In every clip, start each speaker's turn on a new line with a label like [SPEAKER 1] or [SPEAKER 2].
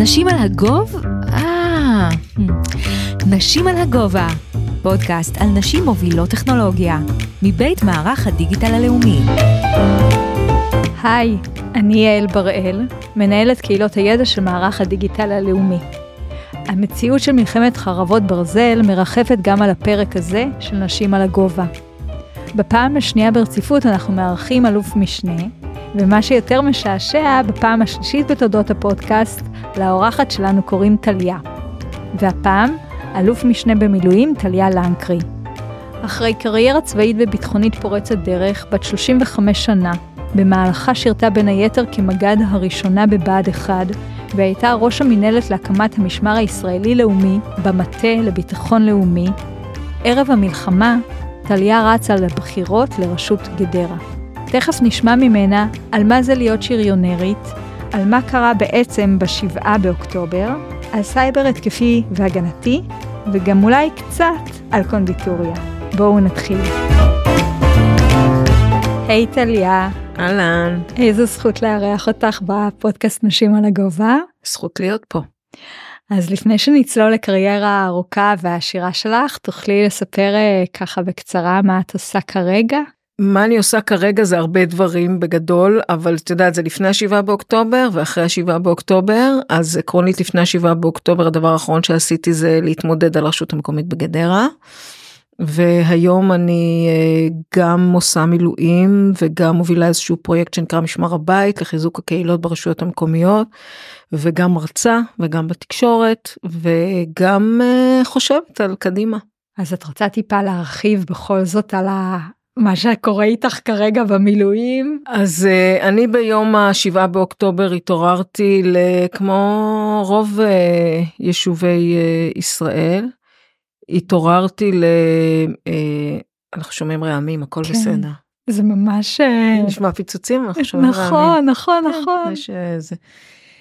[SPEAKER 1] נשים על הגוב? אה, נשים על הגובה. פודקאסט על נשים מובילות טכנולוגיה, מבית מערך הדיגיטל הלאומי.
[SPEAKER 2] היי, אני יעל בראל, מנהלת קהילות הידע של מערך הדיגיטל הלאומי. המציאות של מלחמת חרבות ברזל מרחפת גם על הפרק הזה של נשים על הגובה. בפעם השנייה ברציפות אנחנו מארחים אלוף משנה, ומה שיותר משעשע, בפעם השלישית בתולדות הפודקאסט, לאורחת שלנו קוראים טליה. והפעם, אלוף משנה במילואים טליה לנקרי. אחרי קריירה צבאית וביטחונית פורצת דרך, בת 35 שנה, במהלכה שירתה בין היתר כמג"ד הראשונה בבה"ד 1, והייתה ראש המינהלת להקמת המשמר הישראלי-לאומי במטה לביטחון לאומי. ערב המלחמה, טליה רצה לבחירות לראשות גדרה. תכף נשמע ממנה על מה זה להיות שריונרית, על מה קרה בעצם בשבעה באוקטובר, על סייבר התקפי והגנתי, וגם אולי קצת על קונדיטוריה. בואו נתחיל. היי hey, טליה.
[SPEAKER 3] אהלן.
[SPEAKER 2] איזו זכות לארח אותך בפודקאסט נשים על הגובה.
[SPEAKER 3] זכות להיות פה.
[SPEAKER 2] אז לפני שנצלול לקריירה הארוכה והעשירה שלך, תוכלי לספר אה, ככה בקצרה מה את עושה כרגע?
[SPEAKER 3] מה אני עושה כרגע זה הרבה דברים בגדול אבל את יודעת זה לפני השבעה באוקטובר ואחרי השבעה באוקטובר אז עקרונית לפני השבעה באוקטובר הדבר האחרון שעשיתי זה להתמודד על רשות המקומית בגדרה. והיום אני אה, גם עושה מילואים וגם מובילה איזשהו פרויקט שנקרא משמר הבית לחיזוק הקהילות ברשויות המקומיות וגם מרצה וגם בתקשורת וגם אה, חושבת על קדימה.
[SPEAKER 2] אז את רוצה טיפה להרחיב בכל זאת על. מה שקורה איתך כרגע במילואים?
[SPEAKER 3] אז uh, אני ביום השבעה באוקטובר התעוררתי כמו רוב uh, יישובי uh, ישראל. התעוררתי ל... Uh, אנחנו שומעים רעמים הכל כן. בסדר.
[SPEAKER 2] זה ממש
[SPEAKER 3] נשמע פיצוצים אנחנו שומעים
[SPEAKER 2] נכון, רעמים. נכון נכון נכון. יש,
[SPEAKER 3] זה.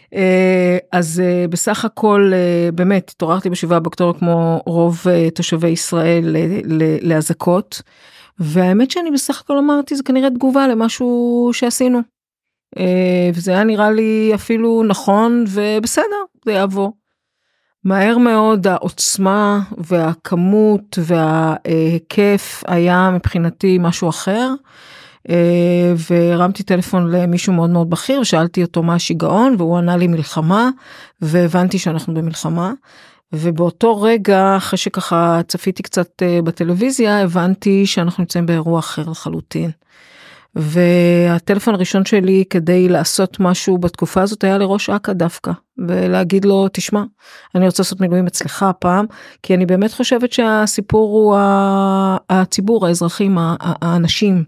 [SPEAKER 3] Uh, אז בסך הכל באמת התעוררתי בשבעה באוקטובר כמו רוב תושבי ישראל לאזעקות. והאמת שאני בסך הכל אמרתי זה כנראה תגובה למשהו שעשינו. אה, וזה היה נראה לי אפילו נכון ובסדר זה יעבור. מהר מאוד העוצמה והכמות וההיקף היה מבחינתי משהו אחר. אה, והרמתי טלפון למישהו מאוד מאוד בכיר ושאלתי אותו מה השיגעון והוא ענה לי מלחמה והבנתי שאנחנו במלחמה ובאותו רגע אחרי שככה צפיתי קצת אה, בטלוויזיה הבנתי שאנחנו נמצאים באירוע אחר לחלוטין. והטלפון הראשון שלי כדי לעשות משהו בתקופה הזאת היה לראש אכ"א דווקא ולהגיד לו תשמע אני רוצה לעשות מילואים אצלך הפעם כי אני באמת חושבת שהסיפור הוא הציבור האזרחים האנשים.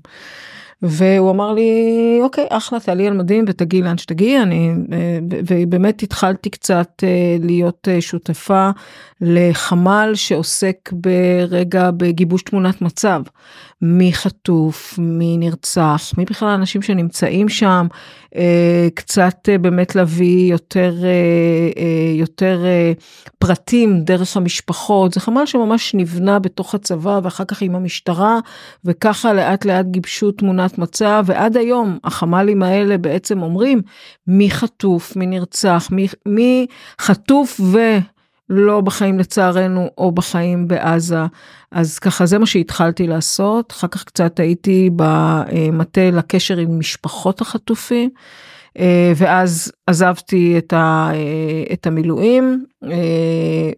[SPEAKER 3] והוא אמר לי אוקיי אחלה תעלי על מדים ותגיעי לאן שתגיעי אני אה, ובאמת התחלתי קצת אה, להיות אה, שותפה לחמ"ל שעוסק ברגע בגיבוש תמונת מצב. מי חטוף מי נרצח מי בכלל האנשים שנמצאים שם קצת באמת להביא יותר יותר פרטים דרך המשפחות. זה חמ"ל שממש נבנה בתוך הצבא ואחר כך עם המשטרה וככה לאט לאט גיבשו תמונת מצב ועד היום החמ"לים האלה בעצם אומרים מי חטוף מי נרצח מי, מי חטוף ולא בחיים לצערנו או בחיים בעזה אז ככה זה מה שהתחלתי לעשות אחר כך קצת הייתי במטה לקשר עם משפחות החטופים. אה, ואז עזבתי את, ה, אה, את המילואים אה,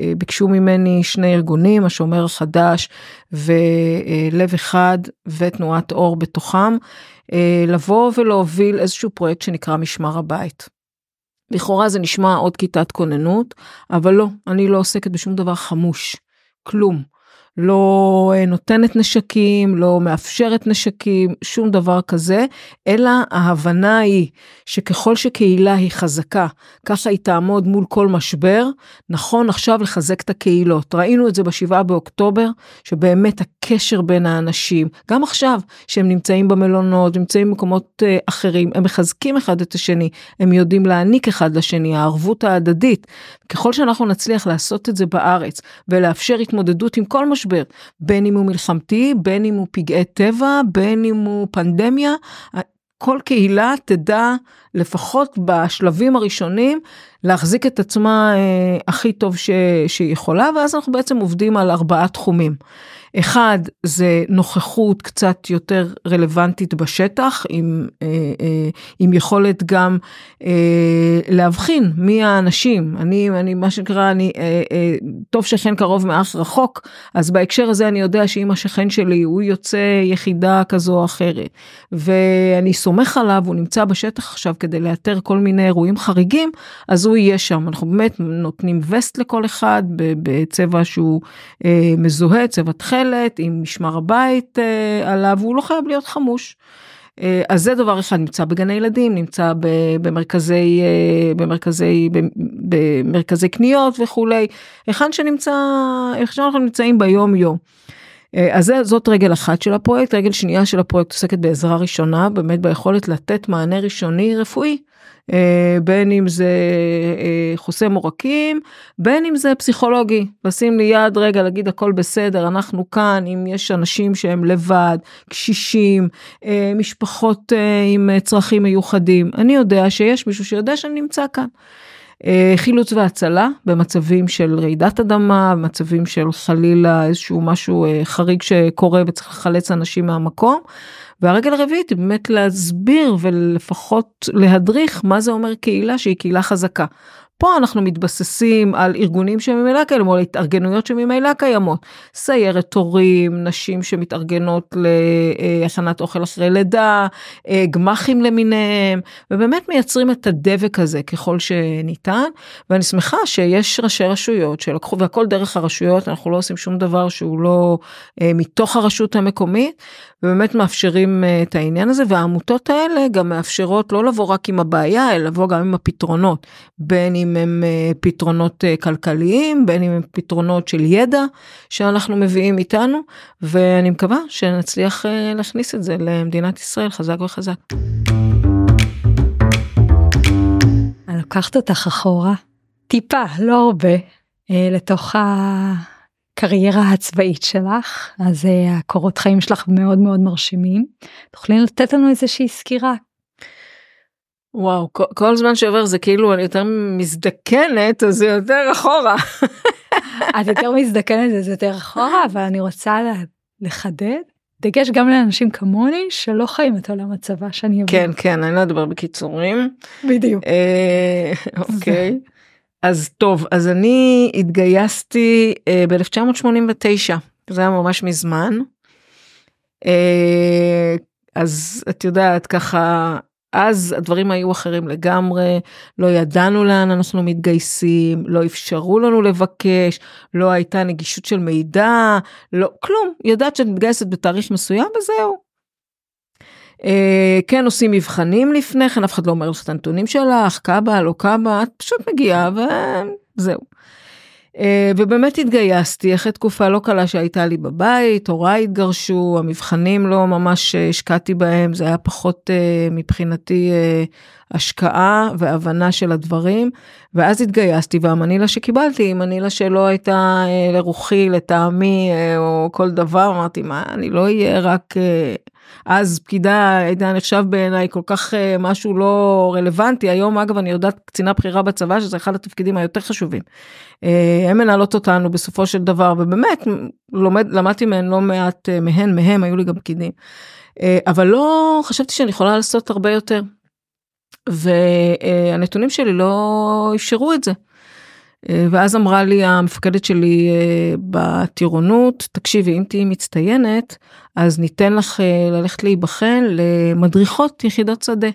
[SPEAKER 3] וביקשו ממני שני ארגונים השומר החדש ולב אחד ותנועת אור בתוכם לבוא ולהוביל איזשהו פרויקט שנקרא משמר הבית. לכאורה זה נשמע עוד כיתת כוננות אבל לא אני לא עוסקת בשום דבר חמוש כלום. לא אה, נותנת נשקים, לא מאפשרת נשקים, שום דבר כזה, אלא ההבנה היא שככל שקהילה היא חזקה, ככה היא תעמוד מול כל משבר, נכון עכשיו לחזק את הקהילות. ראינו את זה בשבעה באוקטובר, שבאמת הקשר בין האנשים, גם עכשיו שהם נמצאים במלונות, נמצאים במקומות uh, אחרים, הם מחזקים אחד את השני, הם יודעים להעניק אחד לשני, הערבות ההדדית. ככל שאנחנו נצליח לעשות את זה בארץ ולאפשר התמודדות עם כל משבר, משבר, בין אם הוא מלחמתי, בין אם הוא פגעי טבע, בין אם הוא פנדמיה, כל קהילה תדע לפחות בשלבים הראשונים להחזיק את עצמה אה, הכי טוב שהיא יכולה ואז אנחנו בעצם עובדים על ארבעה תחומים. אחד זה נוכחות קצת יותר רלוונטית בשטח עם, אה, אה, עם יכולת גם אה, להבחין מי האנשים. אני אני מה שנקרא אני אה, אה, טוב שכן קרוב מאח רחוק אז בהקשר הזה אני יודע שאם השכן שלי הוא יוצא יחידה כזו או אחרת ואני סומך עליו הוא נמצא בשטח עכשיו כדי לאתר כל מיני אירועים חריגים אז הוא יהיה שם. אנחנו באמת נותנים וסט לכל אחד בצבע שהוא אה, מזוהה צבע תכלת עם משמר הבית אה, עליו הוא לא חייב להיות חמוש. אה, אז זה דבר אחד נמצא בגני ילדים נמצא במרכזי אה, במרכזי במרכזי קניות וכולי היכן שנמצא איך שאנחנו נמצאים ביום יום. אה, אז זאת רגל אחת של הפרויקט. רגל שנייה של הפרויקט עוסקת בעזרה ראשונה באמת ביכולת לתת מענה ראשוני רפואי אה, בין אם זה אה, חוסם עורקים, בין אם זה פסיכולוגי, לשים לי יד רגע להגיד הכל בסדר, אנחנו כאן, אם יש אנשים שהם לבד, קשישים, משפחות עם צרכים מיוחדים, אני יודע שיש מישהו שיודע שאני נמצא כאן. חילוץ והצלה במצבים של רעידת אדמה, במצבים של חלילה איזשהו משהו חריג שקורה וצריך לחלץ אנשים מהמקום. והרגל הרביעית היא באמת להסביר ולפחות להדריך מה זה אומר קהילה שהיא קהילה חזקה. פה אנחנו מתבססים על ארגונים שממילא קיימים, או על התארגנויות שממילא קיימות. סיירת הורים, נשים שמתארגנות להכנת אוכל אחרי לידה, אה, גמחים למיניהם, ובאמת מייצרים את הדבק הזה ככל שניתן. ואני שמחה שיש ראשי רשויות שלקחו, והכל דרך הרשויות, אנחנו לא עושים שום דבר שהוא לא אה, מתוך הרשות המקומית, ובאמת מאפשרים אה, את העניין הזה, והעמותות האלה גם מאפשרות לא לבוא רק עם הבעיה, אלא לבוא גם עם הפתרונות, בין אם הם אה, פתרונות אה, כלכליים, בין אם הם פתרונות של ידע שאנחנו מביאים איתנו, ואני מקווה שנצליח להכניס את זה למדינת ישראל חזק וחזק.
[SPEAKER 2] אני לוקחת אותך אחורה, טיפה, לא הרבה, לתוך ה... הקריירה הצבאית שלך, אז uh, הקורות חיים שלך מאוד מאוד מרשימים. תוכלי לתת לנו איזושהי סקירה?
[SPEAKER 3] וואו, כל, כל זמן שעובר זה כאילו אני יותר מזדקנת, אז זה יותר אחורה.
[SPEAKER 2] את יותר מזדקנת, אז זה יותר אחורה, אבל אני רוצה לחדד. דגש גם לאנשים כמוני שלא חיים את עולם הצבא שאני אבין.
[SPEAKER 3] כן, כן, אני לא אדבר בקיצורים.
[SPEAKER 2] בדיוק.
[SPEAKER 3] אה, אוקיי. אז טוב, אז אני התגייסתי אה, ב-1989, זה היה ממש מזמן. אה, אז את יודעת, ככה, אז הדברים היו אחרים לגמרי, לא ידענו לאן אנחנו מתגייסים, לא אפשרו לנו לבקש, לא הייתה נגישות של מידע, לא, כלום, ידעת שאת מתגייסת בתאריך מסוים וזהו. אה, כן עושים מבחנים לפני כן, אף אחד לא אומר לך את הנתונים שלך, קב"א, לא קב"א, את פשוט מגיעה וזהו. אה, ובאמת התגייסתי אחרי תקופה לא קלה שהייתה לי בבית, הוריי התגרשו, המבחנים לא ממש השקעתי בהם, זה היה פחות uh, מבחינתי uh, השקעה והבנה של הדברים, ואז התגייסתי והמנילה שקיבלתי היא מנילה שלא הייתה uh, לרוחי, לטעמי uh, או כל דבר, אמרתי מה, אני לא אהיה רק... אז פקידה הייתה נחשב בעיניי כל כך uh, משהו לא רלוונטי היום אגב אני יודעת קצינה בכירה בצבא שזה אחד התפקידים היותר חשובים. Uh, הן מנהלות אותנו בסופו של דבר ובאמת לומד למדתי מהן לא מעט uh, מהן מהם היו לי גם פקידים. Uh, אבל לא חשבתי שאני יכולה לעשות הרבה יותר. והנתונים שלי לא אפשרו את זה. אה, ואז אמרה לי המפקדת שלי אה, בטירונות, תקשיבי, אם תהיי מצטיינת, אז ניתן לך אה, ללכת להיבחן למדריכות יחידות שדה.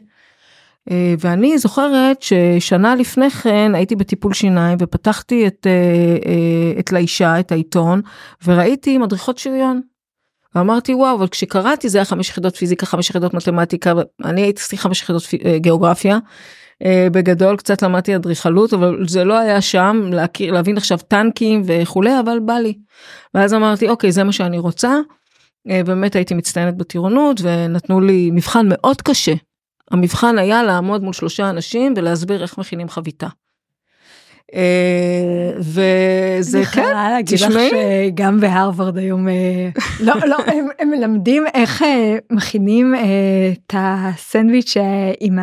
[SPEAKER 3] ואני זוכרת ששנה לפני כן הייתי בטיפול שיניים ופתחתי את, את לאישה, את העיתון, וראיתי מדריכות שריון. ואמרתי וואו, אבל כשקראתי זה היה חמש יחידות פיזיקה, חמש יחידות מתמטיקה, אני הייתי חמש יחידות גיאוגרפיה. אה, בגדול קצת למדתי אדריכלות אבל זה לא היה שם להכיר להבין עכשיו טנקים וכולי אבל בא לי. ואז אמרתי אוקיי זה מה שאני רוצה. אה, באמת הייתי מצטיינת בטירונות ונתנו לי מבחן מאוד קשה. המבחן היה לעמוד מול שלושה אנשים ולהסביר איך מכינים חביתה. אה, וזה
[SPEAKER 2] אני
[SPEAKER 3] כן,
[SPEAKER 2] יכולה להגיד לך
[SPEAKER 3] תשמעי.
[SPEAKER 2] שגם בהרווארד היום, לא, לא, הם, הם מלמדים איך מכינים את הסנדוויץ' עם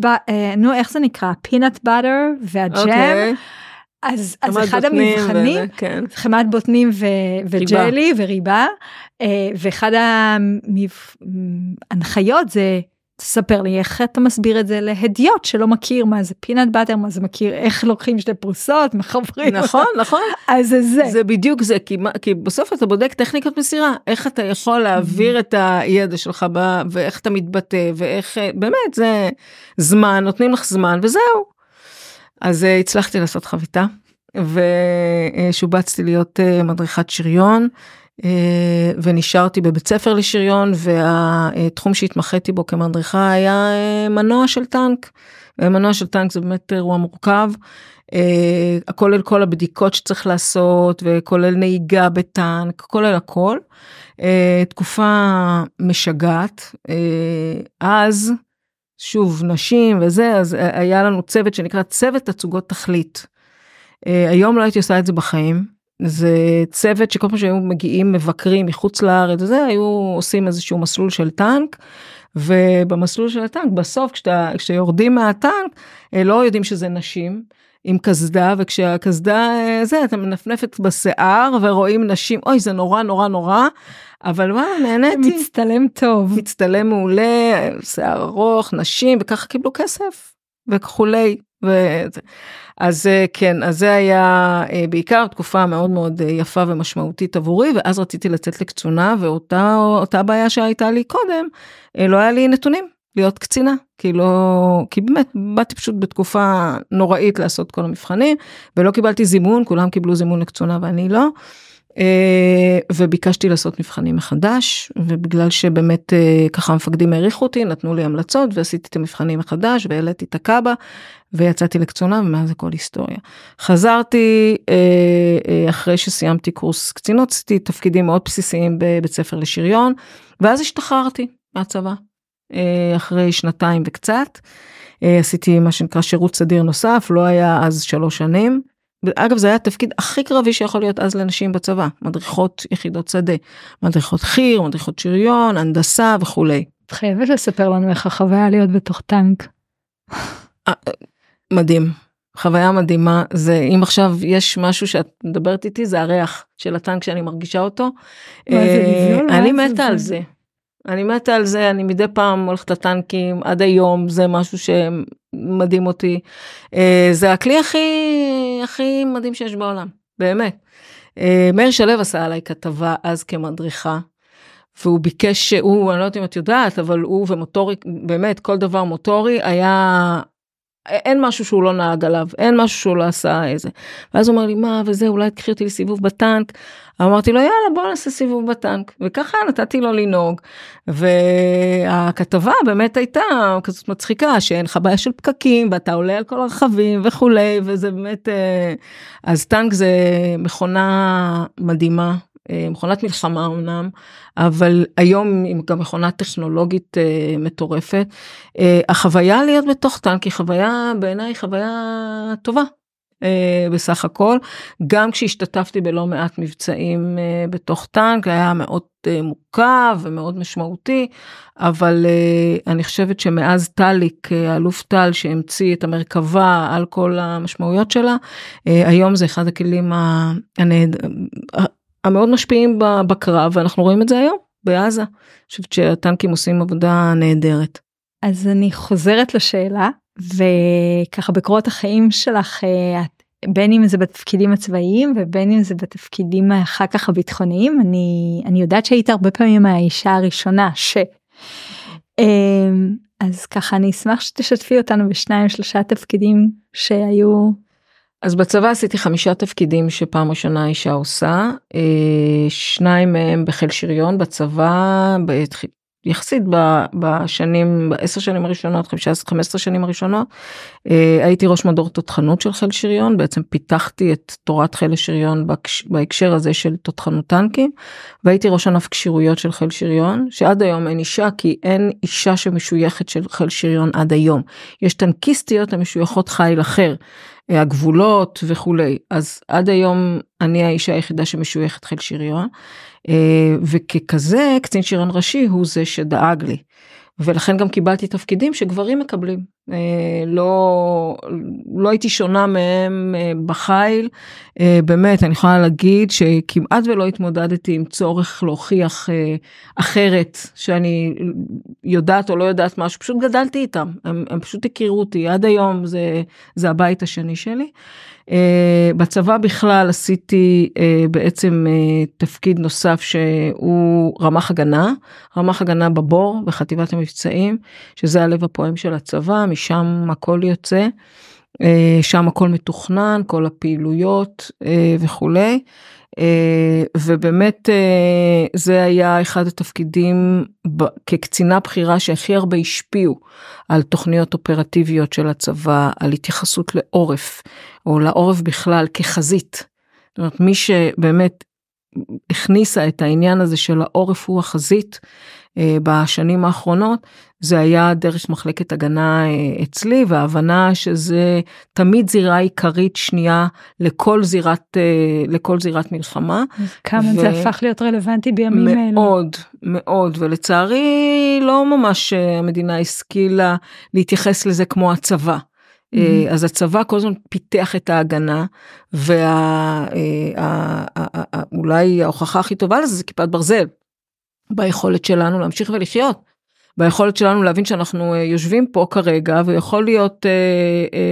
[SPEAKER 2] ב- אה, נו איך זה נקרא? פינאט באטר והג'ם,
[SPEAKER 3] אוקיי.
[SPEAKER 2] אז, אחד המבחנים,
[SPEAKER 3] כן.
[SPEAKER 2] חמת בוטנים ו- וג'לי וריבה, אה, ואחד ההנחיות זה, תספר לי איך אתה מסביר את זה להדיוט שלא מכיר מה זה פינאט באטר, מה זה מכיר, איך לוקחים שתי פרוסות, מחברים
[SPEAKER 3] נכון. נכון.
[SPEAKER 2] אז זה זה.
[SPEAKER 3] זה בדיוק זה, כי, כי בסוף אתה בודק טכניקות מסירה, איך אתה יכול להעביר את הידע שלך ב, ואיך אתה מתבטא, ואיך, אה, באמת, זה זמן, נותנים לך זמן, וזהו. אז אה, הצלחתי לעשות חביתה, ושובצתי להיות אה, מדריכת שריון, ונשארתי בבית ספר לשריון, והתחום שהתמחיתי בו כמדריכה היה אה, מנוע של טנק. מנוע של טנק זה באמת אירוע מורכב. אה, כולל כל הבדיקות שצריך לעשות וכולל נהיגה בטנק כולל הכל. אה, תקופה משגעת אה, אז שוב נשים וזה אז היה לנו צוות שנקרא צוות תצוגות תכלית. אה, היום לא הייתי עושה את זה בחיים. זה צוות שכל פעם שהיו מגיעים מבקרים מחוץ לארץ וזה היו עושים איזשהו מסלול של טנק. ובמסלול של הטנק בסוף כשאתה כשיורדים מהטנק אה, לא יודעים שזה נשים עם קסדה וכשהקסדה אה, זה אתה מנפנפת בשיער ורואים נשים אוי זה נורא נורא נורא אבל מה נהניתי
[SPEAKER 2] מצטלם טוב.
[SPEAKER 3] מצטלם מעולה שיער ארוך נשים וככה קיבלו כסף וכולי. וזה. אז אה, כן אז זה היה אה, בעיקר תקופה מאוד מאוד אה, יפה ומשמעותית עבורי ואז רציתי לצאת לקצונה ואותה אותה בעיה שהייתה לי קודם לא היה לי נתונים להיות קצינה כי לא כי באמת באתי פשוט בתקופה נוראית לעשות כל המבחנים ולא קיבלתי זימון כולם קיבלו זימון לקצונה ואני לא. אה, וביקשתי לעשות מבחנים מחדש ובגלל שבאמת אה, ככה המפקדים העריכו אותי נתנו לי המלצות ועשיתי את המבחנים מחדש והעליתי את הקאבה ויצאתי לקצונה ומאז הכל היסטוריה. חזרתי אה, אחרי שסיימתי קורס קצינות עשיתי תפקידים מאוד בסיסיים בבית ספר לשריון ואז השתחררתי מהצבא אחרי שנתיים וקצת. עשיתי מה שנקרא שירות סדיר נוסף לא היה אז שלוש שנים. אגב זה היה התפקיד הכי קרבי שיכול להיות אז לנשים בצבא מדריכות יחידות שדה מדריכות חי"ר מדריכות שריון הנדסה וכולי.
[SPEAKER 2] את חייבת לספר לנו איך החוויה להיות בתוך טנק.
[SPEAKER 3] מדהים. חוויה מדהימה זה אם עכשיו יש משהו שאת מדברת איתי זה הריח של הטנק שאני מרגישה אותו.
[SPEAKER 2] מה זה,
[SPEAKER 3] אה? אני? מתה על זה. אני מתה על זה אני מדי פעם הולכת לטנקים עד היום זה משהו שמדהים אותי. אה, זה הכלי הכי הכי מדהים שיש בעולם באמת. אה, מאיר שלו עשה עליי כתבה אז כמדריכה. והוא ביקש שהוא אני לא יודעת אם את יודעת אבל הוא ומוטורי באמת כל דבר מוטורי היה אין משהו שהוא לא נהג עליו אין משהו שהוא לא עשה איזה. ואז הוא אומר לי מה וזה אולי תקחי אותי לסיבוב בטנק. אמרתי לו יאללה בוא נעשה סיבוב בטנק. וככה נתתי לו לנהוג. והכתבה באמת הייתה כזאת מצחיקה שאין לך בעיה של פקקים ואתה עולה על כל הרכבים וכולי וזה באמת אה, אז טנק זה מכונה מדהימה מכונת מלחמה אמנם, אבל היום עם גם מכונה טכנולוגית אה, מטורפת. אה, החוויה להיות בתוך טנק היא חוויה בעיניי חוויה טובה. אה, בסך הכל גם כשהשתתפתי בלא מעט מבצעים אה, בתוך טנק היה מאוד אה, מורכב ומאוד משמעותי אבל אה, אני חושבת שמאז טאליק אה, האלוף טל שהמציא את המרכבה על כל המשמעויות שלה אה, היום זה אחד הכלים הנהד... המאוד משפיעים בקרב ואנחנו רואים את זה היום בעזה. אני חושבת שהטנקים עושים עבודה נהדרת.
[SPEAKER 2] אז אני חוזרת לשאלה וככה בקורות החיים שלך אה, את- בין אם זה בתפקידים הצבאיים ובין אם זה בתפקידים אחר כך הביטחוניים אני אני יודעת שהיית הרבה פעמים האישה הראשונה ש. אמ, אז ככה אני אשמח שתשתפי אותנו בשניים שלושה תפקידים שהיו
[SPEAKER 3] אז בצבא עשיתי חמישה תפקידים שפעם ראשונה אישה עושה, אה, שניים מהם בחיל שריון בצבא, יחסית בשנים, בעשר שנים הראשונות, 15 שנים הראשונות, הייתי ראש מדור תותחנות של חיל שריון, בעצם פיתחתי את תורת חיל השריון בהקשר הזה של תותחנות טנקים, והייתי ראש ענף כשירויות של חיל שריון, שעד היום אין אישה, כי אין אישה שמשויכת של חיל שריון עד היום. יש טנקיסטיות המשויכות חיל אחר. הגבולות וכולי אז עד היום אני האישה היחידה שמשויכת חיל שריון וככזה קצין שריון ראשי הוא זה שדאג לי. ולכן גם קיבלתי תפקידים שגברים מקבלים. לא, לא הייתי שונה מהם בחיל. באמת, אני יכולה להגיד שכמעט ולא התמודדתי עם צורך להוכיח אחרת, שאני יודעת או לא יודעת משהו, פשוט גדלתי איתם, הם, הם פשוט הכירו אותי, עד היום זה, זה הבית השני שלי. Uh, בצבא בכלל עשיתי uh, בעצם uh, תפקיד נוסף שהוא רמ"ח הגנה, רמ"ח הגנה בבור בחטיבת המבצעים, שזה הלב הפועם של הצבא, משם הכל יוצא, שם הכל מתוכנן, כל הפעילויות uh, וכולי. Uh, ובאמת זה היה אחד התפקידים כקצינה בכירה שהכי הרבה השפיעו על תוכניות אופרטיביות של הצבא, על התייחסות לעורף, או לעורף בכלל כחזית. זאת אומרת, מי שבאמת הכניסה את העניין הזה של העורף הוא החזית אה, בשנים האחרונות, זה היה דרך מחלקת הגנה אה, אצלי, וההבנה שזה תמיד זירה עיקרית שנייה לכל זירת, אה, לכל זירת מלחמה.
[SPEAKER 2] כמה ו... זה הפך להיות רלוונטי בימים
[SPEAKER 3] מאוד,
[SPEAKER 2] האלה.
[SPEAKER 3] מאוד, מאוד, ולצערי לא ממש המדינה השכילה להתייחס לזה כמו הצבא. Mm-hmm. אז הצבא כל הזמן פיתח את ההגנה ואולי ההוכחה הכי טובה לזה זה כיפת ברזל. ביכולת שלנו להמשיך ולחיות. ביכולת שלנו להבין שאנחנו יושבים פה כרגע ויכול להיות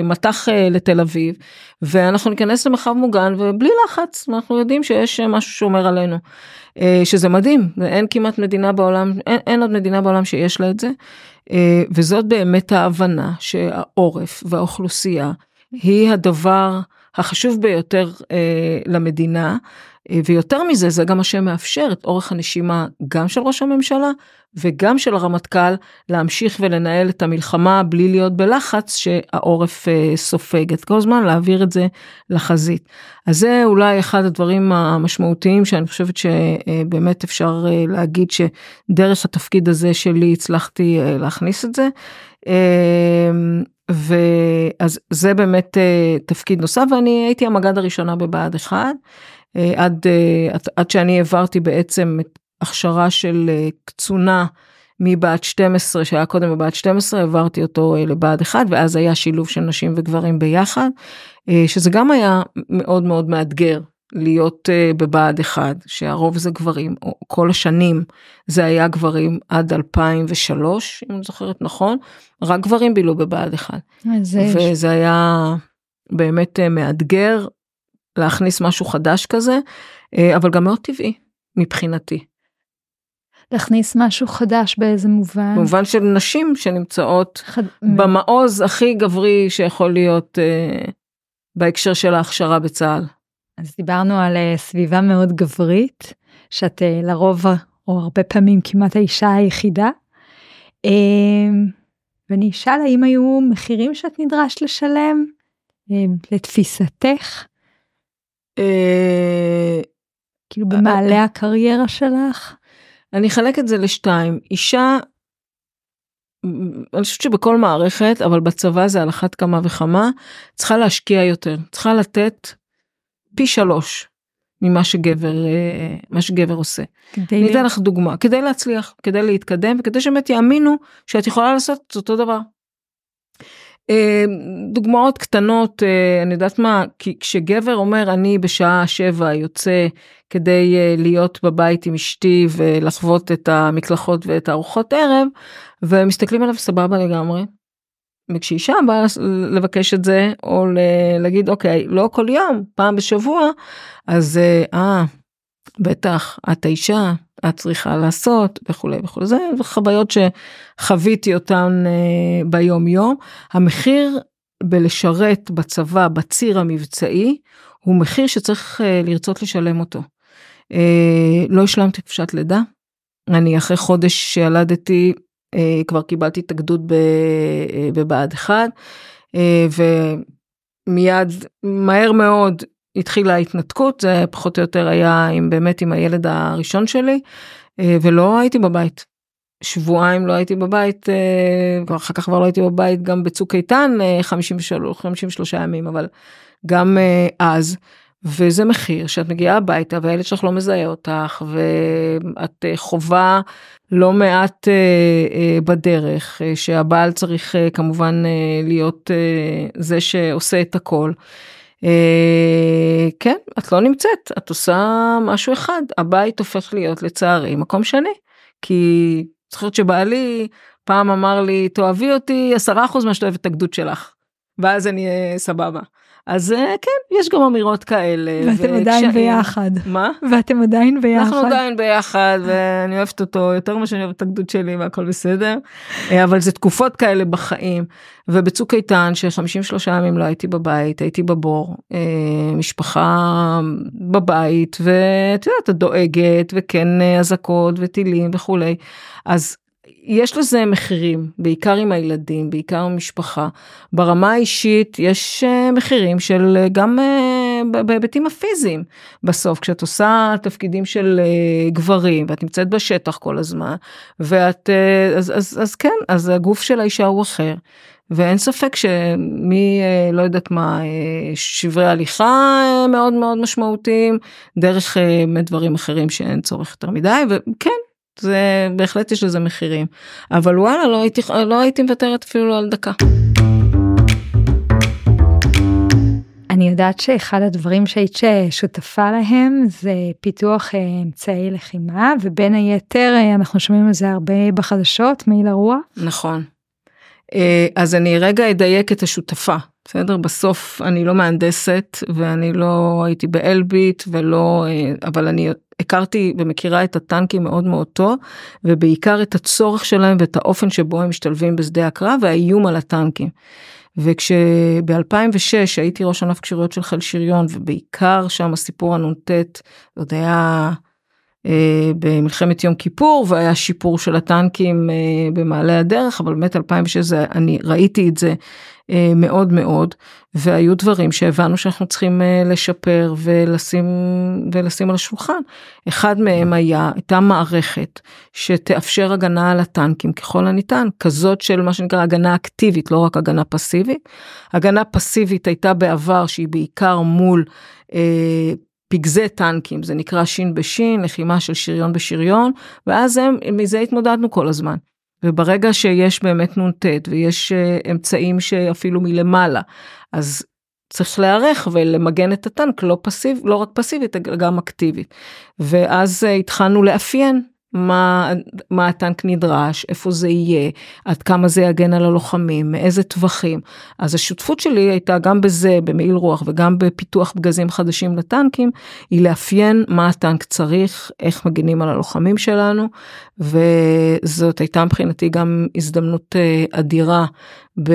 [SPEAKER 3] מטח לתל אביב ואנחנו ניכנס למרחב מוגן ובלי לחץ אנחנו יודעים שיש משהו שאומר עלינו. שזה מדהים אין כמעט מדינה בעולם אין, אין עוד מדינה בעולם שיש לה את זה. וזאת באמת ההבנה שהעורף והאוכלוסייה היא הדבר החשוב ביותר למדינה ויותר מזה זה גם מה שמאפשר את אורך הנשימה גם של ראש הממשלה וגם של הרמטכ"ל להמשיך ולנהל את המלחמה בלי להיות בלחץ שהעורף סופג את כל הזמן להעביר את זה לחזית. אז זה אולי אחד הדברים המשמעותיים שאני חושבת שבאמת אפשר להגיד שדרך התפקיד הזה שלי הצלחתי להכניס את זה. ואז זה באמת תפקיד נוסף ואני הייתי המג"ד הראשונה בבה"ד 1 עד, עד, עד שאני העברתי בעצם הכשרה של קצונה מבה"ד 12 שהיה קודם בבה"ד 12 העברתי אותו לבה"ד 1 ואז היה שילוב של נשים וגברים ביחד שזה גם היה מאוד מאוד מאתגר להיות בבה"ד 1 שהרוב זה גברים או כל השנים זה היה גברים עד 2003 אם אני זוכרת נכון רק גברים בילו בבה"ד 1 וזה היה באמת מאתגר להכניס משהו חדש כזה אבל גם מאוד טבעי מבחינתי.
[SPEAKER 2] להכניס משהו חדש באיזה מובן?
[SPEAKER 3] במובן של נשים שנמצאות חד... במעוז הכי גברי שיכול להיות uh, בהקשר של ההכשרה בצה"ל.
[SPEAKER 2] אז דיברנו על uh, סביבה מאוד גברית, שאת לרוב או הרבה פעמים כמעט האישה היחידה. ואני אשאל האם היו מחירים שאת נדרשת לשלם לתפיסתך? Uh, כאילו במעלה הקריירה שלך?
[SPEAKER 3] אני אחלק את זה לשתיים אישה אני חושבת שבכל מערכת אבל בצבא זה על אחת כמה וכמה צריכה להשקיע יותר צריכה לתת פי שלוש ממה שגבר מה שגבר עושה. אני אתן לך דוגמה כדי להצליח כדי להתקדם וכדי שבאמת יאמינו שאת יכולה לעשות את אותו דבר. דוגמאות קטנות אני יודעת מה כי כשגבר אומר אני בשעה שבע יוצא כדי להיות בבית עם אשתי ולחוות את המקלחות ואת הארוחות ערב ומסתכלים עליו סבבה לגמרי. וכשאישה באה לבקש את זה או להגיד אוקיי לא כל יום פעם בשבוע אז אה בטח את האישה את צריכה לעשות וכולי וכולי. זה חוויות שחוויתי אותן אה, ביום יום המחיר בלשרת בצבא בציר המבצעי הוא מחיר שצריך אה, לרצות לשלם אותו. אה, לא השלמתי חופשת לידה. אני אחרי חודש שילדתי כבר קיבלתי התאגדות בבה"ד 1 ומיד מהר מאוד התחילה ההתנתקות זה פחות או יותר היה עם באמת עם הילד הראשון שלי ולא הייתי בבית. שבועיים לא הייתי בבית אחר כך כבר לא הייתי בבית גם בצוק איתן 53 53 ימים אבל גם אז וזה מחיר שאת מגיעה הביתה והילד שלך לא מזהה אותך ואת חובה לא מעט בדרך שהבעל צריך כמובן להיות זה שעושה את הכל. כן את לא נמצאת את עושה משהו אחד הבית הופך להיות לצערי מקום שני כי זוכרת שבעלי פעם אמר לי תאהבי אותי 10% מה שאת אוהבת את הגדוד שלך ואז אני אהיה סבבה. אז כן יש גם אמירות כאלה
[SPEAKER 2] ואתם עדיין ביחד.
[SPEAKER 3] מה?
[SPEAKER 2] ואתם עדיין ביחד.
[SPEAKER 3] אנחנו עדיין ביחד ואני אוהבת אותו יותר ממה שאני אוהבת את הגדוד שלי והכל בסדר. אבל זה תקופות כאלה בחיים. ובצוק איתן ש53 ימים לא הייתי בבית הייתי בבור משפחה בבית ואת יודעת את דואגת וכן אזעקות וטילים וכולי. אז יש לזה מחירים בעיקר עם הילדים בעיקר המשפחה ברמה האישית יש מחירים של גם בהיבטים הפיזיים בסוף כשאת עושה תפקידים של גברים ואת נמצאת בשטח כל הזמן ואת אז, אז, אז כן אז הגוף של האישה הוא אחר. ואין ספק שמי לא יודעת מה שברי הליכה מאוד מאוד משמעותיים דרך דברים אחרים שאין צורך יותר מדי וכן זה בהחלט יש לזה מחירים אבל וואלה לא הייתי לא הייתי מוותרת אפילו על דקה.
[SPEAKER 2] אני יודעת שאחד הדברים שהיית שותפה להם זה פיתוח אמצעי לחימה ובין היתר אנחנו שומעים על זה הרבה בחדשות מעיל הרוח.
[SPEAKER 3] נכון. אז אני רגע אדייק את השותפה בסדר בסוף אני לא מהנדסת ואני לא הייתי באלביט ולא אבל אני הכרתי ומכירה את הטנקים מאוד מאוד טוב ובעיקר את הצורך שלהם ואת האופן שבו הם משתלבים בשדה הקרב והאיום על הטנקים. וכשב-2006 הייתי ראש ענף כשירויות של חיל שריון ובעיקר שם הסיפור הנ"ט עוד היה אה, במלחמת יום כיפור והיה שיפור של הטנקים אה, במעלה הדרך אבל באמת 2006 אני ראיתי את זה אה, מאוד מאוד והיו דברים שהבנו שאנחנו צריכים אה, לשפר ולשים ולשים על השולחן. אחד מהם היה הייתה מערכת שתאפשר הגנה על הטנקים ככל הניתן כזאת של מה שנקרא הגנה אקטיבית לא רק הגנה פסיבית. הגנה פסיבית הייתה בעבר שהיא בעיקר מול אה, פגזי טנקים זה נקרא שין בשין לחימה של שריון בשריון ואז הם מזה התמודדנו כל הזמן. וברגע שיש באמת נ"ט ויש אמצעים שאפילו מלמעלה אז צריך להיערך ולמגן את הטנק לא פסיב לא רק פסיבית גם אקטיבית ואז התחלנו לאפיין מה, מה הטנק נדרש, איפה זה יהיה, עד כמה זה יגן על הלוחמים, מאיזה טווחים. אז השותפות שלי הייתה גם בזה, במעיל רוח וגם בפיתוח פגזים חדשים לטנקים, היא לאפיין מה הטנק צריך, איך מגינים על הלוחמים שלנו, וזאת הייתה מבחינתי גם הזדמנות אדירה ב...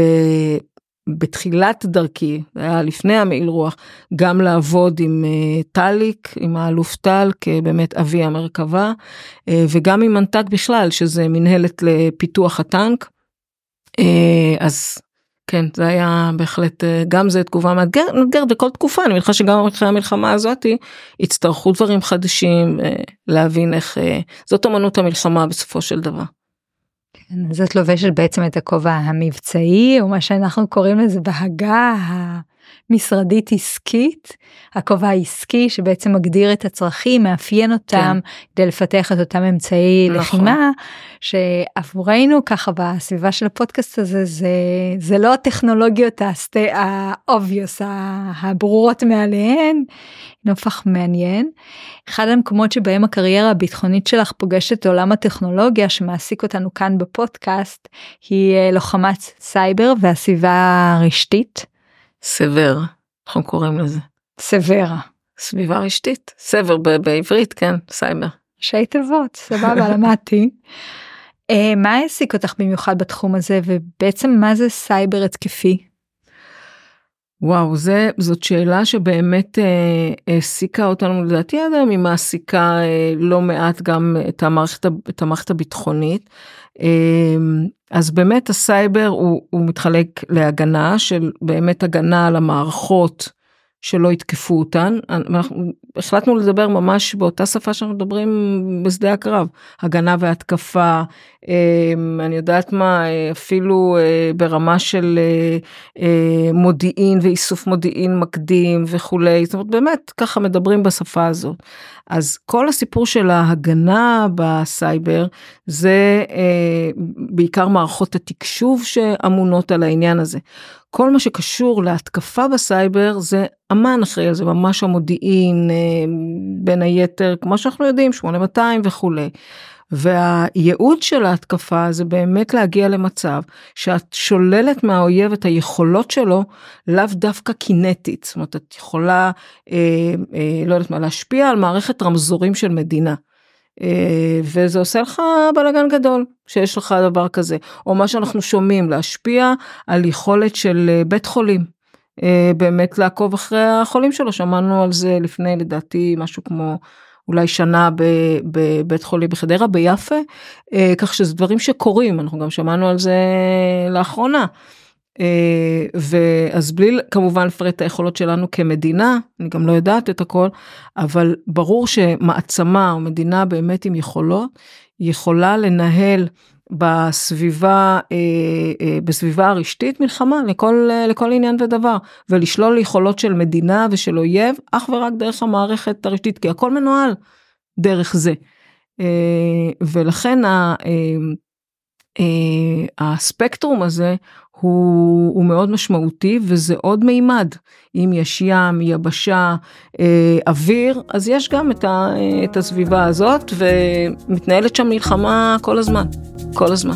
[SPEAKER 3] בתחילת דרכי, זה היה לפני המעיל רוח, גם לעבוד עם uh, טליק, עם האלוף טל כבאמת אבי המרכבה, uh, וגם עם מנת"ק בכלל, שזה מנהלת לפיתוח הטנק. אז כן, זה היה בהחלט, גם זה תגובה מאתגרת בכל תקופה, אני מניחה שגם אחרי המלחמה הזאתי יצטרכו דברים חדשים, להבין איך, זאת אמנות המלחמה בסופו של דבר.
[SPEAKER 2] כן, אז את לובשת בעצם את הכובע המבצעי או מה שאנחנו קוראים לזה בהגה המשרדית עסקית הכובע העסקי שבעצם מגדיר את הצרכים מאפיין אותם כן. כדי לפתח את אותם אמצעי נכון. לחימה שעבורנו ככה בסביבה של הפודקאסט הזה זה זה לא הטכנולוגיות ה obvious הברורות מעליהן נופח מעניין. אחד המקומות שבהם הקריירה הביטחונית שלך פוגשת עולם הטכנולוגיה שמעסיק אותנו כאן בפודקאסט היא אה, לוחמת סייבר והסביבה הרשתית.
[SPEAKER 3] סב"ר אנחנו קוראים לזה.
[SPEAKER 2] סב"ר.
[SPEAKER 3] סביבה רשתית סב"ר בעברית כן סייבר.
[SPEAKER 2] ראשי תיבות סבבה למדתי. אה, מה אה, העסיק אותך במיוחד בתחום הזה ובעצם מה זה סייבר התקפי?
[SPEAKER 3] וואו, זה, זאת שאלה שבאמת אה, העסיקה אותנו, לדעתי עד היום היא מעסיקה אה, לא מעט גם את המערכת, את המערכת הביטחונית. אה, אז באמת הסייבר הוא, הוא מתחלק להגנה של באמת הגנה על המערכות שלא יתקפו אותן. אנחנו החלטנו לדבר ממש באותה שפה שאנחנו מדברים בשדה הקרב, הגנה והתקפה, אמ, אני יודעת מה, אפילו אה, ברמה של אה, אה, מודיעין ואיסוף מודיעין מקדים וכולי, זאת אומרת באמת ככה מדברים בשפה הזאת. אז כל הסיפור של ההגנה בסייבר זה בעיקר מערכות התקשוב שאמונות על העניין הזה. כל מה שקשור להתקפה בסייבר זה אמ"ן אחראי על זה ממש המודיעין בין היתר כמו שאנחנו יודעים 8200 וכולי. והייעוד של ההתקפה זה באמת להגיע למצב שאת שוללת מהאויב את היכולות שלו לאו דווקא קינטית זאת אומרת את יכולה אה, אה, לא יודעת מה להשפיע על מערכת רמזורים של מדינה. אה, וזה עושה לך בלאגן גדול שיש לך דבר כזה או מה שאנחנו שומעים להשפיע על יכולת של אה, בית חולים אה, באמת לעקוב אחרי החולים שלו שמענו על זה לפני לדעתי משהו כמו אולי שנה בבית חולים בחדרה ביפה כך שזה דברים שקורים אנחנו גם שמענו על זה לאחרונה. אה, ואז בלי כמובן לפרט את היכולות שלנו כמדינה, אני גם לא יודעת את הכל, אבל ברור שמעצמה או מדינה באמת עם יכולות, יכולה לנהל בסביבה, אה, אה, בסביבה הרשתית מלחמה לכל, לכל עניין ודבר, ולשלול יכולות של מדינה ושל אויב אך ורק דרך המערכת הרשתית, כי הכל מנוהל דרך זה. ולכן הספקטרום הזה הוא, הוא מאוד משמעותי וזה עוד מימד. אם יש ים, יבשה, אה, אוויר, אז יש גם את, ה, את הסביבה הזאת ומתנהלת שם מלחמה כל הזמן, כל הזמן.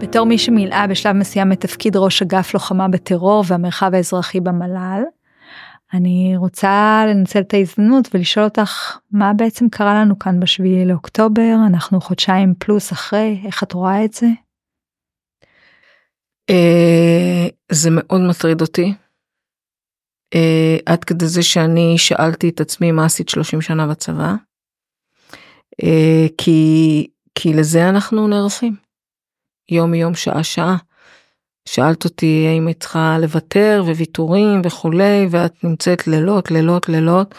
[SPEAKER 2] בתור מי שמילאה בשלב מסוים את תפקיד ראש אגף לוחמה בטרור והמרחב האזרחי במל"ל, אני רוצה לנצל את ההזדמנות ולשאול אותך מה בעצם קרה לנו כאן בשביעי לאוקטובר אנחנו חודשיים פלוס אחרי איך את רואה את זה?
[SPEAKER 3] אה, זה מאוד מטריד אותי. אה, עד כדי זה שאני שאלתי את עצמי מה עשית 30 שנה בצבא. אה, כי כי לזה אנחנו נערכים. יום יום שעה שעה. שאלת אותי האם היא צריכה לוותר וויתורים וכולי ואת נמצאת לילות לילות לילות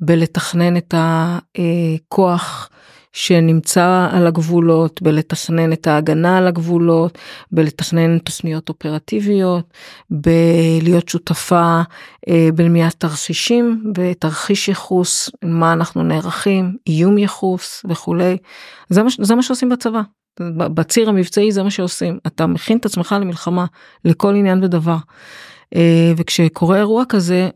[SPEAKER 3] בלתכנן את הכוח שנמצא על הגבולות בלתכנן את ההגנה על הגבולות בלתכנן תוכניות אופרטיביות בלהיות שותפה אה, בלמיית תרחישים בתרחיש ייחוס מה אנחנו נערכים איום ייחוס וכולי. זה מה, זה מה שעושים בצבא בציר המבצעי זה מה שעושים אתה מכין את עצמך למלחמה לכל עניין ודבר. אה, וכשקורה אירוע כזה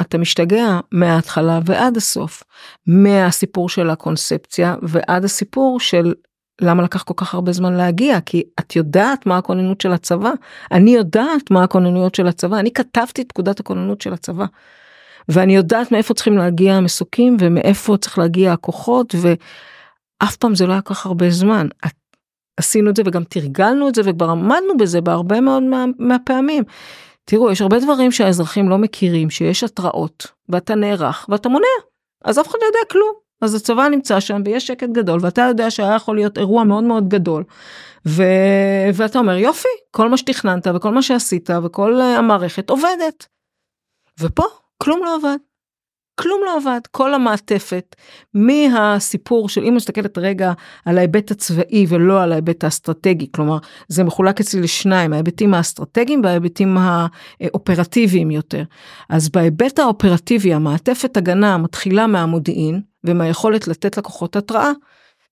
[SPEAKER 3] אתה משתגע מההתחלה ועד הסוף מהסיפור של הקונספציה ועד הסיפור של למה לקח כל כך הרבה זמן להגיע כי את יודעת מה הכוננות של הצבא אני יודעת מה הכוננויות של הצבא אני כתבתי את פקודת הכוננות של הצבא. ואני יודעת מאיפה צריכים להגיע המסוקים ומאיפה צריך להגיע הכוחות ו... אף פעם זה לא היה כך הרבה זמן. עשינו את זה וגם תרגלנו את זה וכבר עמדנו בזה בהרבה מאוד מה, מהפעמים. תראו, יש הרבה דברים שהאזרחים לא מכירים, שיש התראות, ואתה נערך, ואתה מונע. אז אף אחד לא יודע כלום. אז הצבא נמצא שם ויש שקט גדול, ואתה יודע שהיה יכול להיות אירוע מאוד מאוד גדול. ו... ואתה אומר, יופי, כל מה שתכננת וכל מה שעשית וכל המערכת עובדת. ופה, כלום לא עבד. כלום לא עבד, כל המעטפת, מהסיפור של אם מסתכלת רגע על ההיבט הצבאי ולא על ההיבט האסטרטגי, כלומר זה מחולק אצלי לשניים, ההיבטים האסטרטגיים וההיבטים האופרטיביים יותר. אז בהיבט האופרטיבי המעטפת הגנה מתחילה מהמודיעין ומהיכולת לתת לקוחות התראה.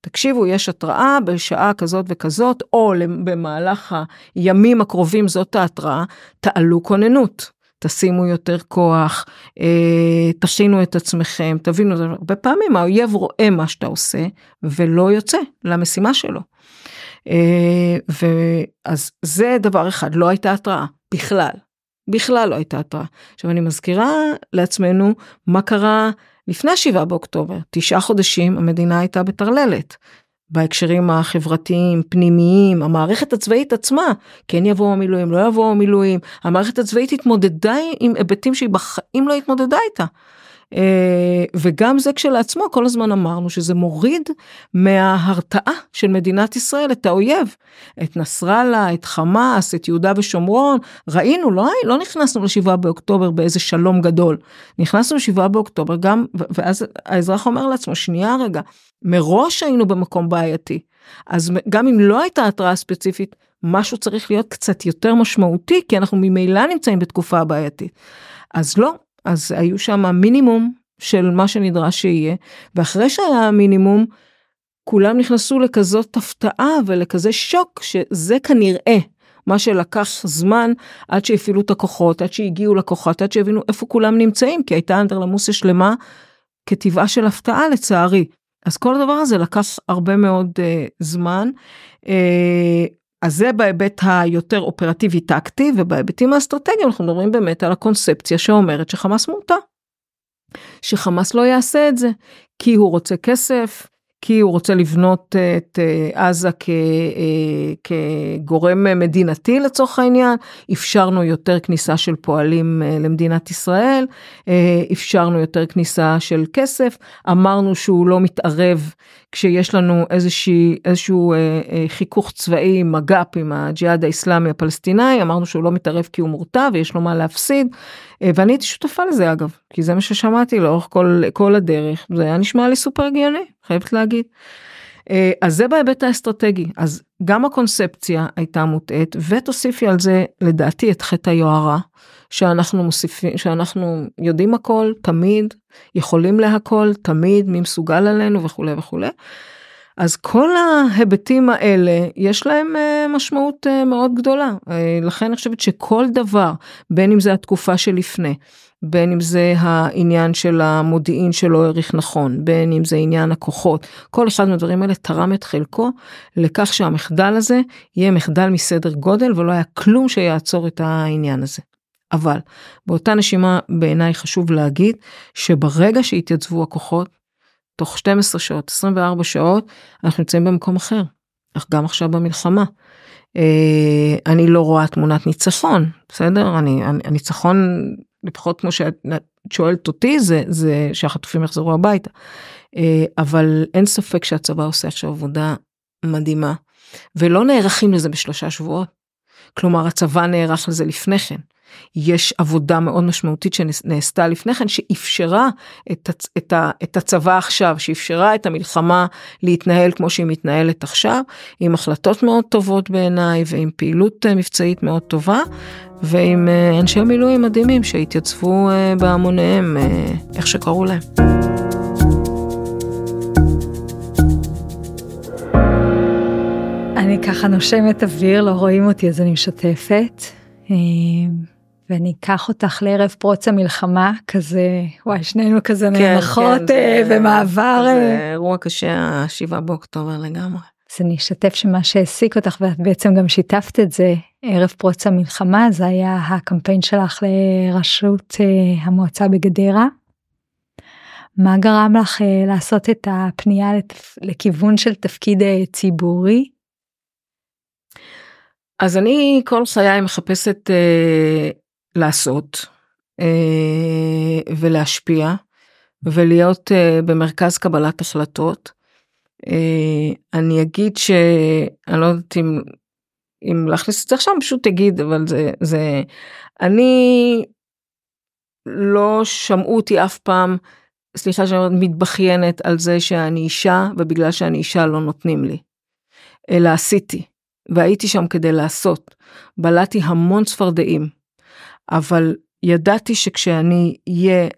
[SPEAKER 3] תקשיבו, יש התראה בשעה כזאת וכזאת, או במהלך הימים הקרובים זאת ההתראה, תעלו כוננות. תשימו יותר כוח, אה, תכינו את עצמכם, תבינו, הרבה פעמים האויב רואה מה שאתה עושה ולא יוצא למשימה שלו. אה, ואז זה דבר אחד, לא הייתה התראה, בכלל, בכלל לא הייתה התראה. עכשיו אני מזכירה לעצמנו מה קרה לפני 7 באוקטובר, תשעה חודשים המדינה הייתה בטרללת. בהקשרים החברתיים, פנימיים, המערכת הצבאית עצמה, כן יבואו המילואים, לא יבואו המילואים, המערכת הצבאית התמודדה עם היבטים שהיא בחיים לא התמודדה איתה. אה, וגם זה כשלעצמו כל הזמן אמרנו שזה מוריד מההרתעה של מדינת ישראל את האויב, את נסראללה, את חמאס, את יהודה ושומרון, ראינו, לא, לא נכנסנו לשבעה באוקטובר באיזה שלום גדול, נכנסנו לשבעה באוקטובר גם, ואז האזרח אומר לעצמו, שנייה רגע, מראש היינו במקום בעייתי, אז גם אם לא הייתה התראה ספציפית, משהו צריך להיות קצת יותר משמעותי, כי אנחנו ממילא נמצאים בתקופה בעייתית. אז לא, אז היו שם מינימום של מה שנדרש שיהיה, ואחרי שהיה המינימום, כולם נכנסו לכזאת הפתעה ולכזה שוק, שזה כנראה מה שלקח זמן עד שהפעילו את הכוחות, עד שהגיעו לכוחות, עד שהבינו איפה כולם נמצאים, כי הייתה אנדרלמוסיה שלמה כטבעה של הפתעה לצערי. אז כל הדבר הזה לקח הרבה מאוד uh, זמן. Uh, אז זה בהיבט היותר אופרטיבי טקטי ובהיבטים האסטרטגיים אנחנו מדברים באמת על הקונספציה שאומרת שחמאס מורתע. שחמאס לא יעשה את זה כי הוא רוצה כסף, כי הוא רוצה לבנות את אה, עזה כ, אה, כגורם מדינתי לצורך העניין, אפשרנו יותר כניסה של פועלים אה, למדינת ישראל, אפשרנו יותר כניסה של כסף, אמרנו שהוא לא מתערב כשיש לנו איזושהי, איזשהו חיכוך צבאי, מג"פ עם הג'יהאד האיסלאמי הפלסטיני, אמרנו שהוא לא מתערב כי הוא מורתע ויש לו מה להפסיד, ואני הייתי שותפה לזה אגב, כי זה מה ששמעתי לאורך כל, כל הדרך, זה היה נשמע לי סופר הגיוני, חייבת להגיד. אה, אז זה בהיבט האסטרטגי, אז גם הקונספציה הייתה מוטעית, ותוסיפי על זה לדעתי את חטא היוהרה, שאנחנו מוסיפים, שאנחנו יודעים הכל, תמיד, יכולים להכל, תמיד, מי מסוגל עלינו וכולי וכולי. אז כל ההיבטים האלה יש להם אה, משמעות אה, מאוד גדולה לכן אני חושבת שכל דבר בין אם זה התקופה שלפני בין אם זה העניין של המודיעין שלא העריך נכון, בין אם זה עניין הכוחות, כל אחד מהדברים האלה תרם את חלקו לכך שהמחדל הזה יהיה מחדל מסדר גודל ולא היה כלום שיעצור את העניין הזה. אבל באותה נשימה בעיניי חשוב להגיד שברגע שהתייצבו הכוחות, תוך 12 שעות, 24 שעות, אנחנו נמצאים במקום אחר. אך גם עכשיו במלחמה. אה, אני לא רואה תמונת ניצחון, בסדר? אני, הניצחון לפחות כמו שאת שואלת אותי זה זה שהחטופים יחזרו הביתה. אה, אבל אין ספק שהצבא עושה עכשיו עבודה מדהימה ולא נערכים לזה בשלושה שבועות. כלומר הצבא נערך לזה לפני כן. יש עבודה מאוד משמעותית שנעשתה לפני כן שאפשרה את, הצ, את, ה, את הצבא עכשיו, שאפשרה את המלחמה להתנהל כמו שהיא מתנהלת עכשיו, עם החלטות מאוד טובות בעיניי ועם פעילות אה, מבצעית מאוד טובה ועם אה, אנשי מילואים מדהימים שהתייצבו אה, בהמוניהם איך שקראו להם.
[SPEAKER 2] אני ככה נושמת אוויר, לא רואים אותי אז אני משתפת. ואני אקח אותך לערב פרוץ המלחמה כזה וואי שנינו כזה כן, נאנחות כן, אה, במעבר.
[SPEAKER 3] זה אה. אירוע קשה השבעה באוקטובר לגמרי.
[SPEAKER 2] אז אני אשתף שמה שהעסיק אותך ואת בעצם גם שיתפת את זה ערב פרוץ המלחמה זה היה הקמפיין שלך לראשות אה, המועצה בגדרה. מה גרם לך לעשות את הפנייה לכיוון של תפקיד ציבורי?
[SPEAKER 3] אז אני כל חיי מחפשת לעשות אה, ולהשפיע ולהיות אה, במרכז קבלת החלטות. אה, אני אגיד שאני לא יודעת אם, אם להכניס את זה עכשיו פשוט אגיד אבל זה זה אני לא שמעו אותי אף פעם סליחה שאני אומרת מתבכיינת על זה שאני אישה ובגלל שאני אישה לא נותנים לי. אלא עשיתי והייתי שם כדי לעשות. בלעתי המון צפרדעים אבל ידעתי שכשאני אהיה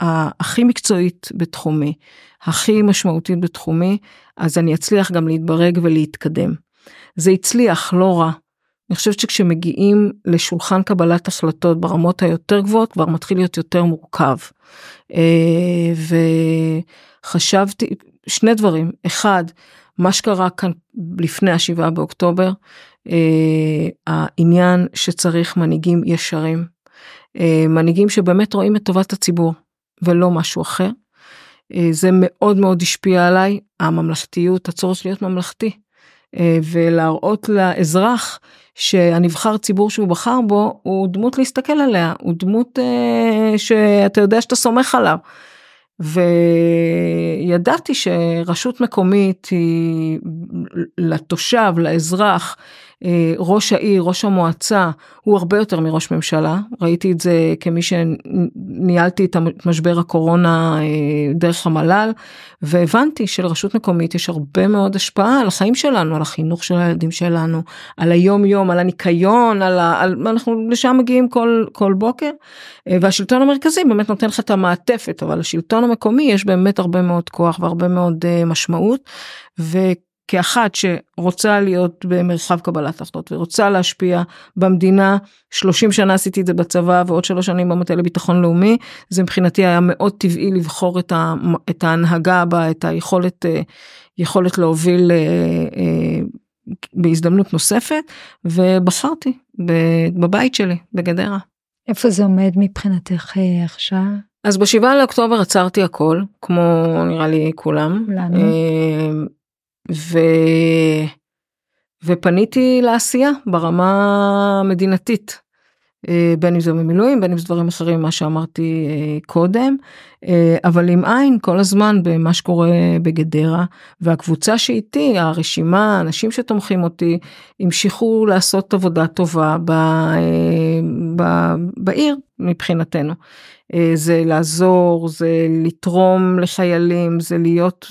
[SPEAKER 3] הכי מקצועית בתחומי, הכי משמעותית בתחומי, אז אני אצליח גם להתברג ולהתקדם. זה הצליח, לא רע. אני חושבת שכשמגיעים לשולחן קבלת החלטות ברמות היותר גבוהות כבר מתחיל להיות יותר מורכב. אה, וחשבתי שני דברים, אחד, מה שקרה כאן לפני השבעה באוקטובר, אה, העניין שצריך מנהיגים ישרים, מנהיגים שבאמת רואים את טובת הציבור ולא משהו אחר. אה, זה מאוד מאוד השפיע עליי, הממלכתיות, הצורך להיות ממלכתי, אה, ולהראות לאזרח שהנבחר ציבור שהוא בחר בו הוא דמות להסתכל עליה, הוא דמות אה, שאתה יודע שאתה סומך עליו. וידעתי שרשות מקומית היא לתושב, לאזרח, אה, ראש העיר, ראש המועצה, הוא הרבה יותר מראש ממשלה. ראיתי את זה כמי שניהלתי את משבר הקורונה אה, דרך המל"ל, והבנתי שלרשות מקומית יש הרבה מאוד השפעה על החיים שלנו, על החינוך של הילדים שלנו, על היום יום, על הניקיון, על ה... על... אנחנו לשם מגיעים כל, כל בוקר, אה, והשלטון המרכזי באמת נותן לך את המעטפת, אבל לשלטון המקומי יש באמת הרבה מאוד כוח והרבה מאוד משמעות. ו... כאחת שרוצה להיות במרחב קבלת החלטות ורוצה להשפיע במדינה, 30 שנה עשיתי את זה בצבא ועוד שלוש שנים במטה לביטחון לאומי, זה מבחינתי היה מאוד טבעי לבחור את, ה, את ההנהגה הבאה, את היכולת אה, יכולת להוביל אה, אה, בהזדמנות נוספת, ובחרתי בבית שלי, בגדרה.
[SPEAKER 2] איפה זה עומד מבחינתך עכשיו?
[SPEAKER 3] אז בשבעה לאוקטובר עצרתי הכל, כמו נראה לי כולם.
[SPEAKER 2] לנו.
[SPEAKER 3] ו... ופניתי לעשייה ברמה המדינתית. אה, בין אם זה במילואים בין אם זה דברים אחרים מה שאמרתי אה, קודם. אה, אבל עם עין כל הזמן במה שקורה בגדרה. והקבוצה שאיתי הרשימה אנשים שתומכים אותי המשיכו לעשות עבודה טובה ב, ב, בעיר מבחינתנו. זה לעזור זה לתרום לחיילים זה להיות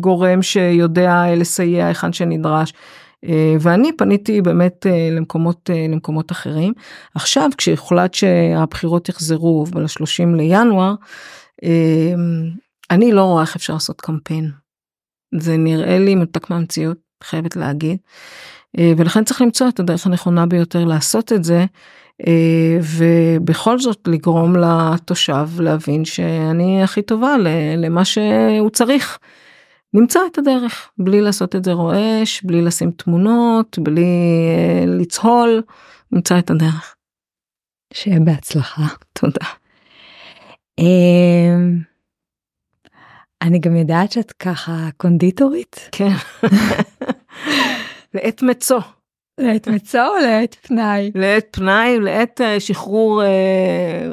[SPEAKER 3] גורם שיודע לסייע היכן שנדרש. אה, ואני פניתי באמת אה, למקומות אה, למקומות אחרים. עכשיו כשהוחלט שהבחירות יחזרו ב-30 לינואר, אני לא רואה איך אפשר לעשות קמפיין. זה נראה לי מנותק מהמציאות, חייבת להגיד. ולכן צריך למצוא את הדרך הנכונה ביותר לעשות את זה. ובכל זאת לגרום לתושב להבין שאני הכי טובה למה שהוא צריך. נמצא את הדרך בלי לעשות את זה רועש בלי לשים תמונות בלי uh, לצהול נמצא את הדרך.
[SPEAKER 2] שיהיה בהצלחה.
[SPEAKER 3] תודה.
[SPEAKER 2] Um, אני גם יודעת שאת ככה קונדיטורית.
[SPEAKER 3] כן. לעת מצוא.
[SPEAKER 2] לעת מצוא או לעת פנאי?
[SPEAKER 3] לעת פנאי, לעת אה, שחרור אה,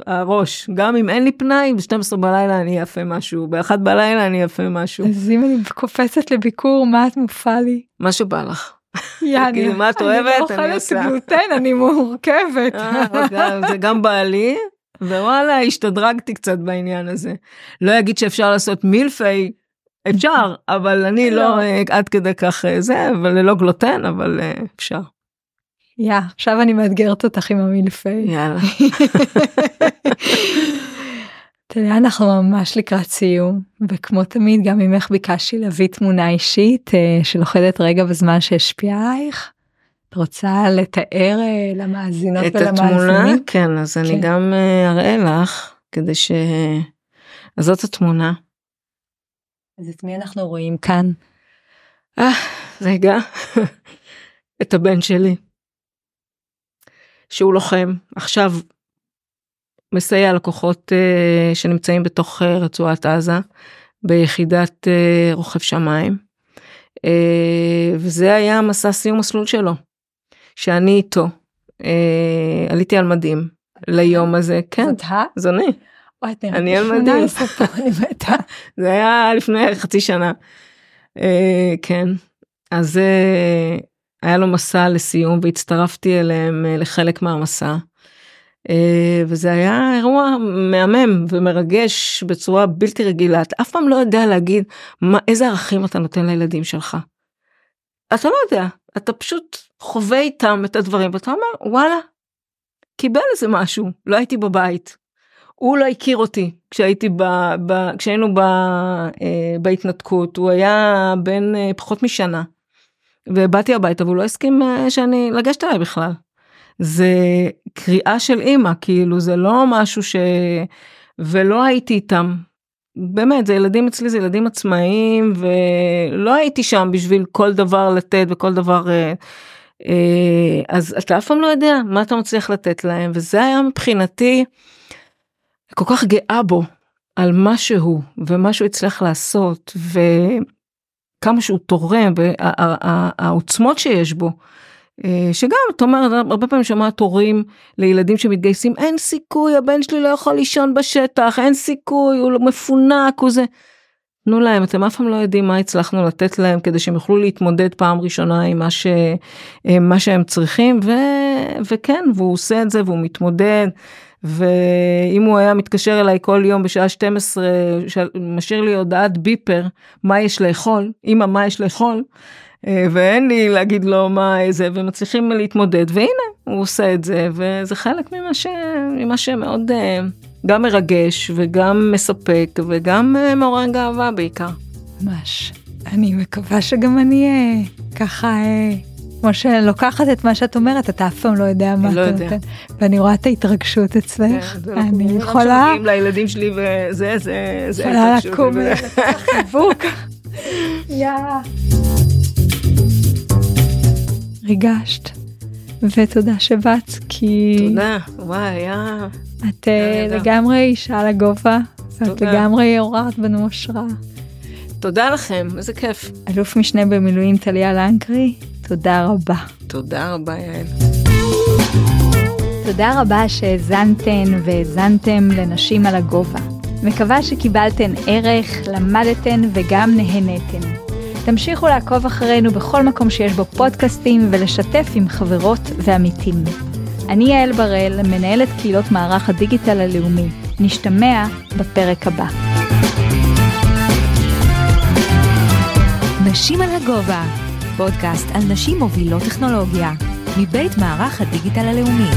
[SPEAKER 3] הראש. גם אם אין לי פנאי, ב-12 בלילה אני אעשה משהו, ב-1 בלילה אני אעשה משהו.
[SPEAKER 2] אז אם אני קופצת לביקור, מה את מופה לי?
[SPEAKER 3] מה שבא לך.
[SPEAKER 2] יאני,
[SPEAKER 3] מה את אוהבת,
[SPEAKER 2] אני לא אוכלת גלוטן, אני מורכבת.
[SPEAKER 3] אה, זה גם בעלי, ווואלה, השתדרגתי קצת בעניין הזה. לא אגיד שאפשר לעשות מילפי. אפשר אבל אני לא, לא אה, עד כדי כך זה אבל ללא גלוטן אבל אפשר.
[SPEAKER 2] יא, עכשיו אני מאתגרת אותך עם המילפי.
[SPEAKER 3] יאללה.
[SPEAKER 2] אתה יודע, אנחנו ממש לקראת סיום, וכמו תמיד גם ממך ביקשתי להביא תמונה אישית uh, שלוכדת רגע בזמן שהשפיעה עלייך. את רוצה לתאר uh, למאזינות ולמאזינים?
[SPEAKER 3] את התמונה? כן, אז כן. אני גם uh, אראה לך, כדי ש... אז זאת התמונה.
[SPEAKER 2] אז את מי אנחנו רואים כאן?
[SPEAKER 3] אה, רגע, את הבן שלי. שהוא לוחם. עכשיו מסייע לכוחות uh, שנמצאים בתוך uh, רצועת עזה ביחידת uh, רוכב שמיים. uh, וזה היה מסע סיום מסלול שלו שאני איתו uh, עליתי על מדים ליום הזה. כן
[SPEAKER 2] זאת
[SPEAKER 3] זו אני. אני על מדים. זה היה לפני חצי שנה. uh, כן. אז uh, היה לו מסע לסיום והצטרפתי אליהם אה, לחלק מהמסע. אה, וזה היה אירוע מהמם ומרגש בצורה בלתי רגילה. אתה אף פעם לא יודע להגיד מה, איזה ערכים אתה נותן לילדים שלך. אתה לא יודע, אתה פשוט חווה איתם את הדברים ואתה אומר וואלה, קיבל איזה משהו, לא הייתי בבית. הוא לא הכיר אותי כשהייתי ב, ב, כשהיינו ב, אה, בהתנתקות, הוא היה בן פחות משנה. ובאתי הביתה והוא לא הסכים אה, שאני לגשת אליי בכלל. זה קריאה של אימא כאילו זה לא משהו ש... ולא הייתי איתם. באמת זה ילדים אצלי זה ילדים עצמאיים ולא הייתי שם בשביל כל דבר לתת וכל דבר אה, אה, אז אתה אף פעם לא יודע מה אתה מצליח לתת להם וזה היה מבחינתי כל כך גאה בו על מה שהוא ומה שהוא הצליח לעשות וכמה שהוא תורם והעוצמות שיש בו. אה, שגם את אומרת הרבה פעמים שומעת הורים לילדים שמתגייסים אין סיכוי הבן שלי לא יכול לישון בשטח אין סיכוי הוא מפונק הוא זה. תנו להם אתם אף פעם לא יודעים מה הצלחנו לתת להם כדי שהם יוכלו להתמודד פעם ראשונה עם מה, ש, אה, מה שהם צריכים ו, וכן והוא עושה את זה והוא מתמודד ואם הוא היה מתקשר אליי כל יום בשעה 12 משאיר לי הודעת ביפר מה יש לאכול אמא מה יש לאכול אה, ואין לי להגיד לו מה איזה ומצליחים להתמודד והנה הוא עושה את זה וזה חלק ממה, ש, ממה שמאוד אה, גם מרגש וגם מספק וגם אה, מעורר גאווה בעיקר.
[SPEAKER 2] ממש. אני מקווה שגם אני ככה כמו שלוקחת את מה שאת אומרת, אתה אף פעם לא יודע מה
[SPEAKER 3] לא
[SPEAKER 2] אתה נותן. ואני רואה את ההתרגשות אצלך,
[SPEAKER 3] כן, לא
[SPEAKER 2] אני יכולה...
[SPEAKER 3] לילדים שלי וזה, זה, זה
[SPEAKER 2] יכולה לקום חיבוק. ריגשת, ותודה שבאת, כי...
[SPEAKER 3] תודה, וואי, היה...
[SPEAKER 2] את אה, לגמרי אישה לגובה, ואת לגמרי עוררת בנו השראה.
[SPEAKER 3] תודה לכם, איזה כיף.
[SPEAKER 2] אלוף משנה במילואים טליה לנקרי, תודה רבה.
[SPEAKER 3] תודה רבה, יעל.
[SPEAKER 2] תודה רבה שהאזנתן והאזנתם לנשים על הגובה. מקווה שקיבלתן ערך, למדתן וגם נהנתן. תמשיכו לעקוב אחרינו בכל מקום שיש בו פודקאסטים ולשתף עם חברות ועמיתים. אני יעל בראל, מנהלת קהילות מערך הדיגיטל הלאומי. נשתמע בפרק הבא.
[SPEAKER 1] נשים על הגובה, פודקאסט על נשים מובילות טכנולוגיה, מבית מערך הדיגיטל הלאומי.